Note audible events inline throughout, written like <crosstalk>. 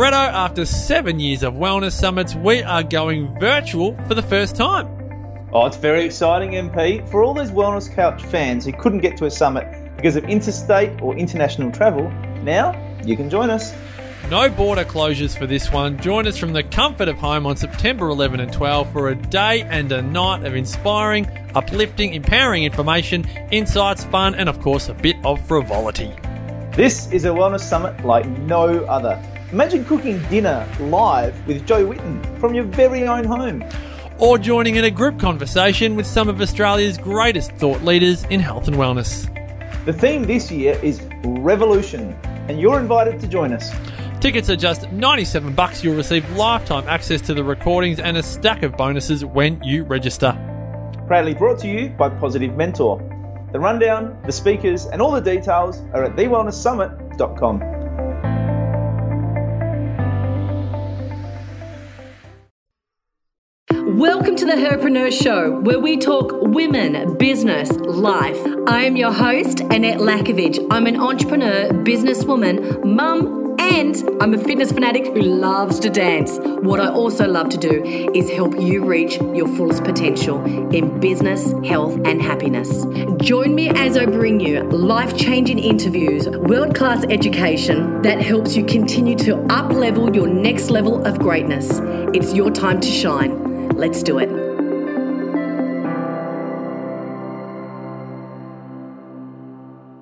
Retto, after seven years of wellness summits, we are going virtual for the first time. Oh, it's very exciting, MP. For all those Wellness Couch fans who couldn't get to a summit because of interstate or international travel, now you can join us. No border closures for this one. Join us from the comfort of home on September 11 and 12 for a day and a night of inspiring, uplifting, empowering information, insights, fun, and of course, a bit of frivolity. This is a wellness summit like no other. Imagine cooking dinner live with Jo Whitton from your very own home. Or joining in a group conversation with some of Australia's greatest thought leaders in health and wellness. The theme this year is Revolution, and you're invited to join us. Tickets are just 97 bucks. You'll receive lifetime access to the recordings and a stack of bonuses when you register. Proudly brought to you by Positive Mentor. The rundown, the speakers, and all the details are at thewellnesssummit.com. Welcome to the Herpreneur Show, where we talk women, business, life. I am your host, Annette Lackovic. I'm an entrepreneur, businesswoman, mum, and I'm a fitness fanatic who loves to dance. What I also love to do is help you reach your fullest potential in business, health, and happiness. Join me as I bring you life changing interviews, world class education that helps you continue to up level your next level of greatness. It's your time to shine. Let's do it.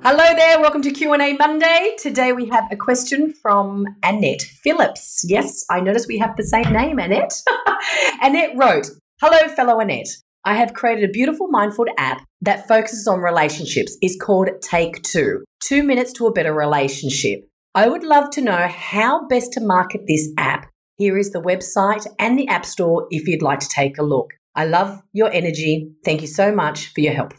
Hello there, welcome to Q&A Monday. Today we have a question from Annette Phillips. Yes, I noticed we have the same name, Annette. <laughs> Annette wrote, "Hello fellow Annette. I have created a beautiful mindful app that focuses on relationships. It's called Take 2. 2 minutes to a better relationship. I would love to know how best to market this app here is the website and the App Store if you'd like to take a look. I love your energy. Thank you so much for your help.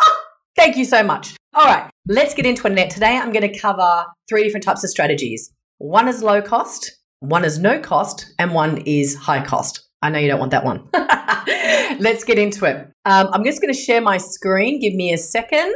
Ah, thank you so much. All right, let's get into it. Today I'm going to cover three different types of strategies. One is low cost, one is no cost, and one is high cost. I know you don't want that one. <laughs> let's get into it. Um, I'm just going to share my screen. Give me a second.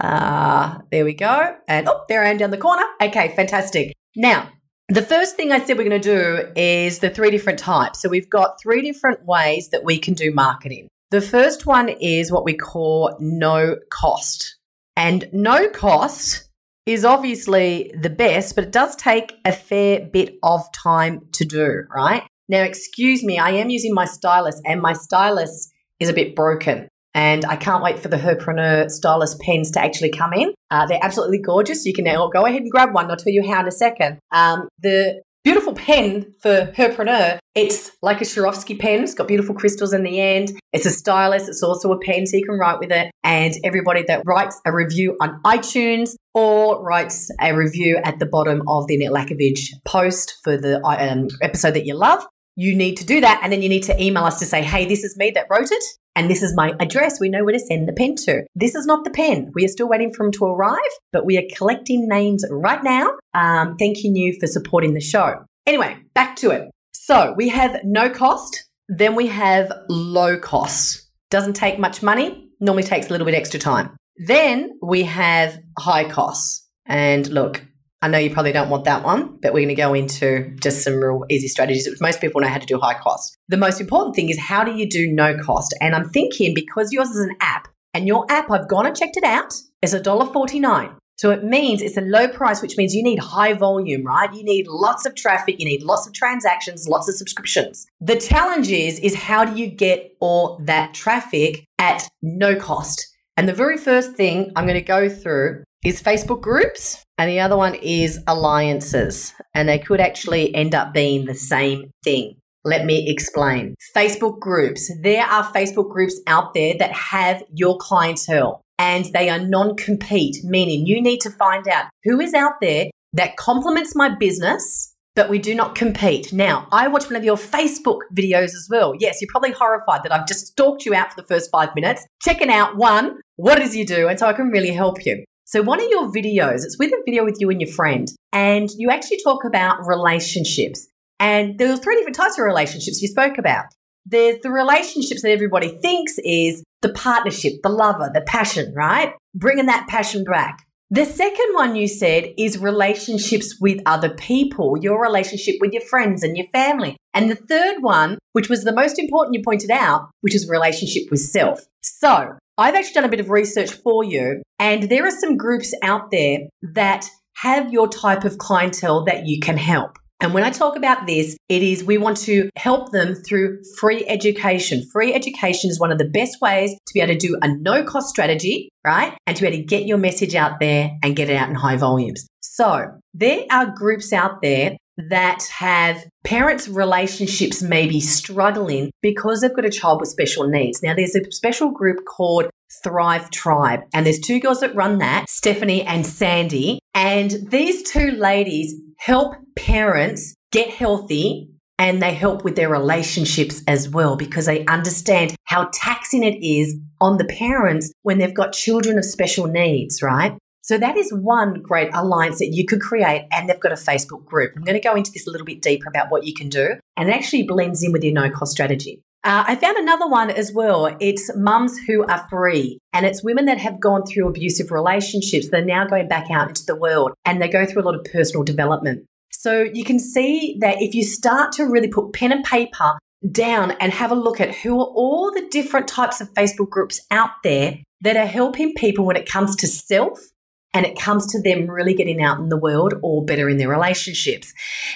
Uh, there we go. And oh, there I am down the corner. Okay, fantastic. Now, the first thing I said we're going to do is the three different types. So we've got three different ways that we can do marketing. The first one is what we call no cost. And no cost is obviously the best, but it does take a fair bit of time to do, right? Now, excuse me, I am using my stylus and my stylus is a bit broken and I can't wait for the Herpreneur stylus pens to actually come in. Uh, they're absolutely gorgeous. You can now go ahead and grab one. I'll tell you how in a second. Um, the beautiful pen for Herpreneur, it's like a Swarovski pen. It's got beautiful crystals in the end. It's a stylus. It's also a pen, so you can write with it. And everybody that writes a review on iTunes or writes a review at the bottom of the Annette Lackovic post for the um, episode that you love, you need to do that. And then you need to email us to say, hey, this is me that wrote it. And this is my address. We know where to send the pen to. This is not the pen. We are still waiting for them to arrive, but we are collecting names right now. Um, thanking you for supporting the show. Anyway, back to it. So we have no cost, then we have low cost. Doesn't take much money, normally takes a little bit extra time. Then we have high costs. And look, I know you probably don't want that one, but we're going to go into just some real easy strategies, which most people know how to do high cost. The most important thing is how do you do no cost? And I'm thinking because yours is an app, and your app, I've gone and checked it out, is $1.49. So it means it's a low price, which means you need high volume, right? You need lots of traffic, you need lots of transactions, lots of subscriptions. The challenge is, is how do you get all that traffic at no cost? And the very first thing I'm going to go through is Facebook groups, and the other one is alliances. And they could actually end up being the same thing. Let me explain. Facebook groups. There are Facebook groups out there that have your clientele and they are non compete, meaning you need to find out who is out there that complements my business, but we do not compete. Now, I watch one of your Facebook videos as well. Yes, you're probably horrified that I've just stalked you out for the first five minutes, checking out one, what does you do? And so I can really help you. So one of your videos, it's with a video with you and your friend, and you actually talk about relationships. And there were three different types of relationships you spoke about. There's the relationships that everybody thinks is the partnership, the lover, the passion, right? Bringing that passion back. The second one you said is relationships with other people, your relationship with your friends and your family. And the third one, which was the most important you pointed out, which is relationship with self. So I've actually done a bit of research for you, and there are some groups out there that have your type of clientele that you can help. And when I talk about this, it is we want to help them through free education. Free education is one of the best ways to be able to do a no cost strategy, right? And to be able to get your message out there and get it out in high volumes. So there are groups out there that have parents' relationships maybe struggling because they've got a child with special needs. Now, there's a special group called Thrive Tribe, and there's two girls that run that, Stephanie and Sandy. And these two ladies help parents get healthy and they help with their relationships as well because they understand how taxing it is on the parents when they've got children of special needs, right? So that is one great alliance that you could create, and they've got a Facebook group. I'm going to go into this a little bit deeper about what you can do, and it actually blends in with your no cost strategy. Uh, I found another one as well. It's mums who are free, and it's women that have gone through abusive relationships. They're now going back out into the world and they go through a lot of personal development. So you can see that if you start to really put pen and paper down and have a look at who are all the different types of Facebook groups out there that are helping people when it comes to self and it comes to them really getting out in the world or better in their relationships.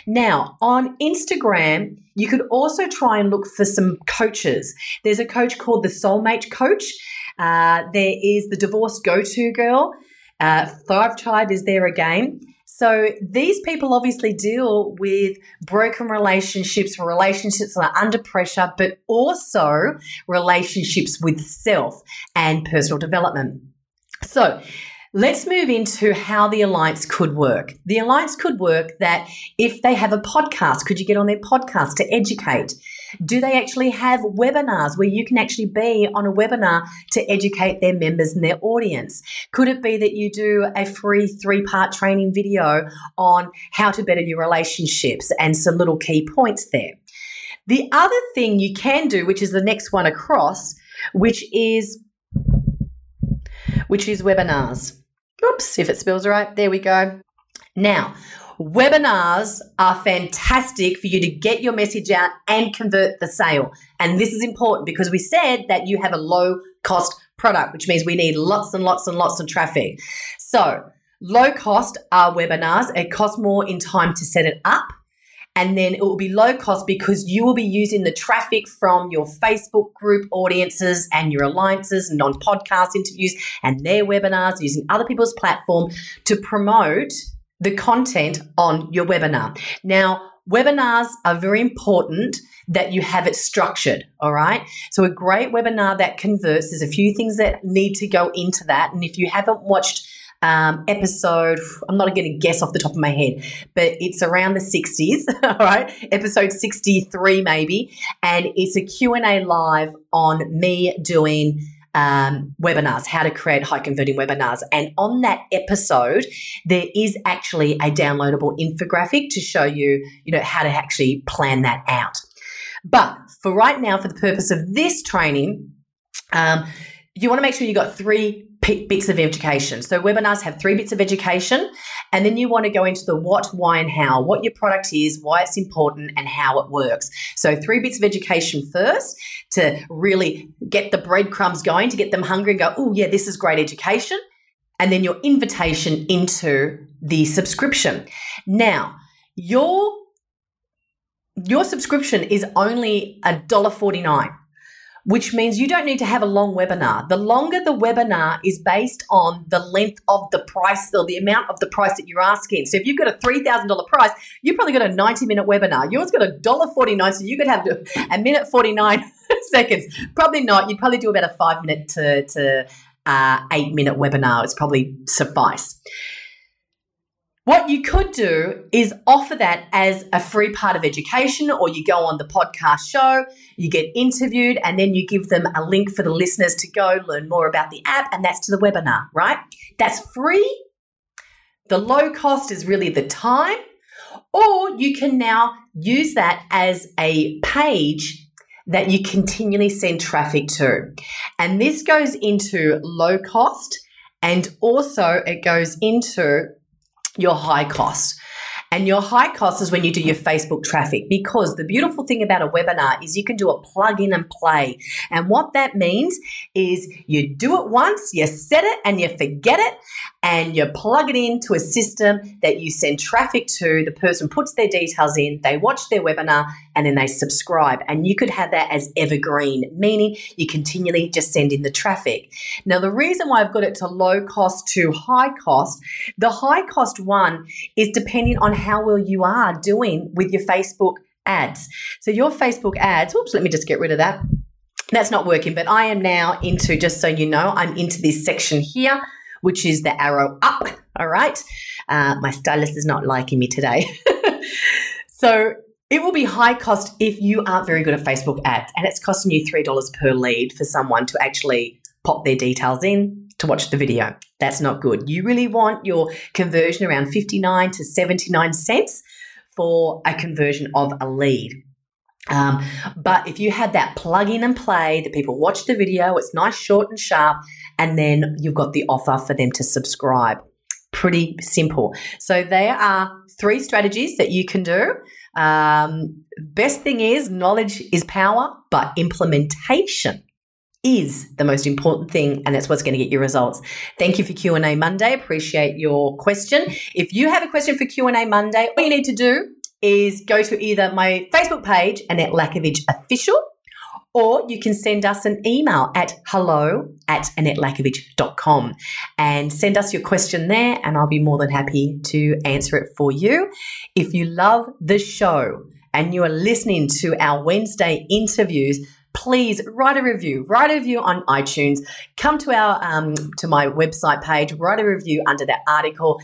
Now, on Instagram, you could also try and look for some coaches. There's a coach called the Soulmate Coach. Uh, there is the Divorce Go To Girl. Uh, Thrive Tribe is there again. So these people obviously deal with broken relationships, relationships that are under pressure, but also relationships with self and personal development. So Let's move into how the alliance could work. The alliance could work that if they have a podcast, could you get on their podcast to educate? Do they actually have webinars where you can actually be on a webinar to educate their members and their audience? Could it be that you do a free three part training video on how to better your relationships and some little key points there? The other thing you can do, which is the next one across, which is which is webinars. Oops, if it spells right, there we go. Now, webinars are fantastic for you to get your message out and convert the sale. And this is important because we said that you have a low cost product, which means we need lots and lots and lots of traffic. So, low cost are webinars. It costs more in time to set it up and then it will be low cost because you will be using the traffic from your Facebook group audiences and your alliances and on podcast interviews and their webinars using other people's platform to promote the content on your webinar. Now, webinars are very important that you have it structured. All right. So, a great webinar that converts, there's a few things that need to go into that. And if you haven't watched um, episode, I'm not going to guess off the top of my head, but it's around the 60s, <laughs> all right? Episode 63 maybe, and it's a Q&A live on me doing um, webinars, how to create high converting webinars. And on that episode, there is actually a downloadable infographic to show you, you know, how to actually plan that out. But for right now, for the purpose of this training, um, you want to make sure you got three bits of education. So webinars have three bits of education, and then you want to go into the what, why, and how, what your product is, why it's important, and how it works. So three bits of education first to really get the breadcrumbs going, to get them hungry and go, oh, yeah, this is great education. And then your invitation into the subscription. Now, your your subscription is only a dollar forty nine which means you don't need to have a long webinar. The longer the webinar is based on the length of the price or the amount of the price that you're asking. So if you've got a $3,000 price, you've probably got a 90 minute webinar. Yours got a $1.49, so you could have a minute 49 <laughs> seconds. Probably not. You'd probably do about a five minute to, to uh, eight minute webinar. It's probably suffice. What you could do is offer that as a free part of education, or you go on the podcast show, you get interviewed, and then you give them a link for the listeners to go learn more about the app, and that's to the webinar, right? That's free. The low cost is really the time, or you can now use that as a page that you continually send traffic to. And this goes into low cost And also, it goes into your high cost. And your high cost is when you do your Facebook traffic because the beautiful thing about a webinar is you can do a plug in and play. And what that means is you do it once, you set it and you forget it, and you plug it into a system that you send traffic to. The person puts their details in, they watch their webinar, and then they subscribe. And you could have that as evergreen, meaning you continually just send in the traffic. Now, the reason why I've got it to low cost to high cost, the high cost one is depending on how well you are doing with your Facebook ads. So, your Facebook ads, oops, let me just get rid of that. That's not working, but I am now into, just so you know, I'm into this section here which is the arrow up. All right. Uh, my stylist is not liking me today. <laughs> so it will be high cost if you aren't very good at Facebook ads and it's costing you $3 per lead for someone to actually pop their details in to watch the video. That's not good. You really want your conversion around 59 to 79 cents for a conversion of a lead. Um, but if you had that plug in and play, that people watch the video, it's nice, short, and sharp, and then you've got the offer for them to subscribe. Pretty simple. So there are three strategies that you can do. Um, best thing is knowledge is power, but implementation is the most important thing and that's what's going to get you results. Thank you for Q&A Monday. Appreciate your question. If you have a question for Q&A Monday, all you need to do is go to either my Facebook page, Annette Lackovic Official, or you can send us an email at hello at annettelackovic.com and send us your question there, and I'll be more than happy to answer it for you. If you love the show and you are listening to our Wednesday interviews, please write a review. Write a review on iTunes. Come to our um, to my website page. Write a review under that article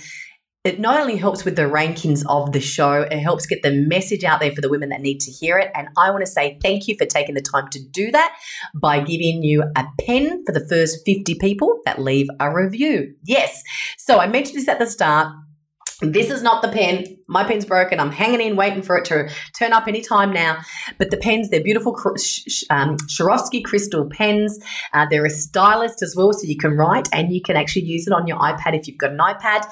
it not only helps with the rankings of the show, it helps get the message out there for the women that need to hear it. And I want to say thank you for taking the time to do that by giving you a pen for the first 50 people that leave a review. Yes. So I mentioned this at the start. This is not the pen. My pen's broken. I'm hanging in, waiting for it to turn up any time now. But the pens, they're beautiful um, Swarovski crystal pens. Uh, they're a stylist as well, so you can write and you can actually use it on your iPad if you've got an iPad.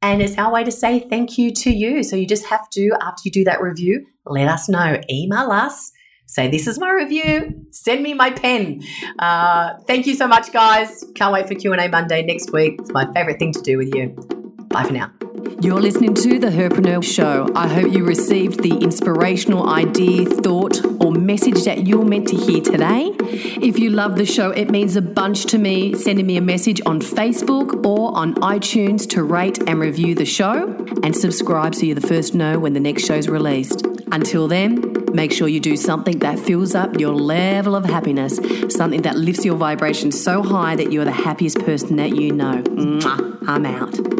And it's our way to say thank you to you. So you just have to, after you do that review, let us know. Email us. Say, this is my review. Send me my pen. Uh, thank you so much, guys. Can't wait for Q&A Monday next week. It's my favorite thing to do with you. Bye for now. You're listening to The Herpreneur Show. I hope you received the inspirational idea, thought, or message that you're meant to hear today. If you love the show, it means a bunch to me sending me a message on Facebook or on iTunes to rate and review the show and subscribe so you're the first to know when the next show's released. Until then, make sure you do something that fills up your level of happiness, something that lifts your vibration so high that you're the happiest person that you know. Mwah, I'm out.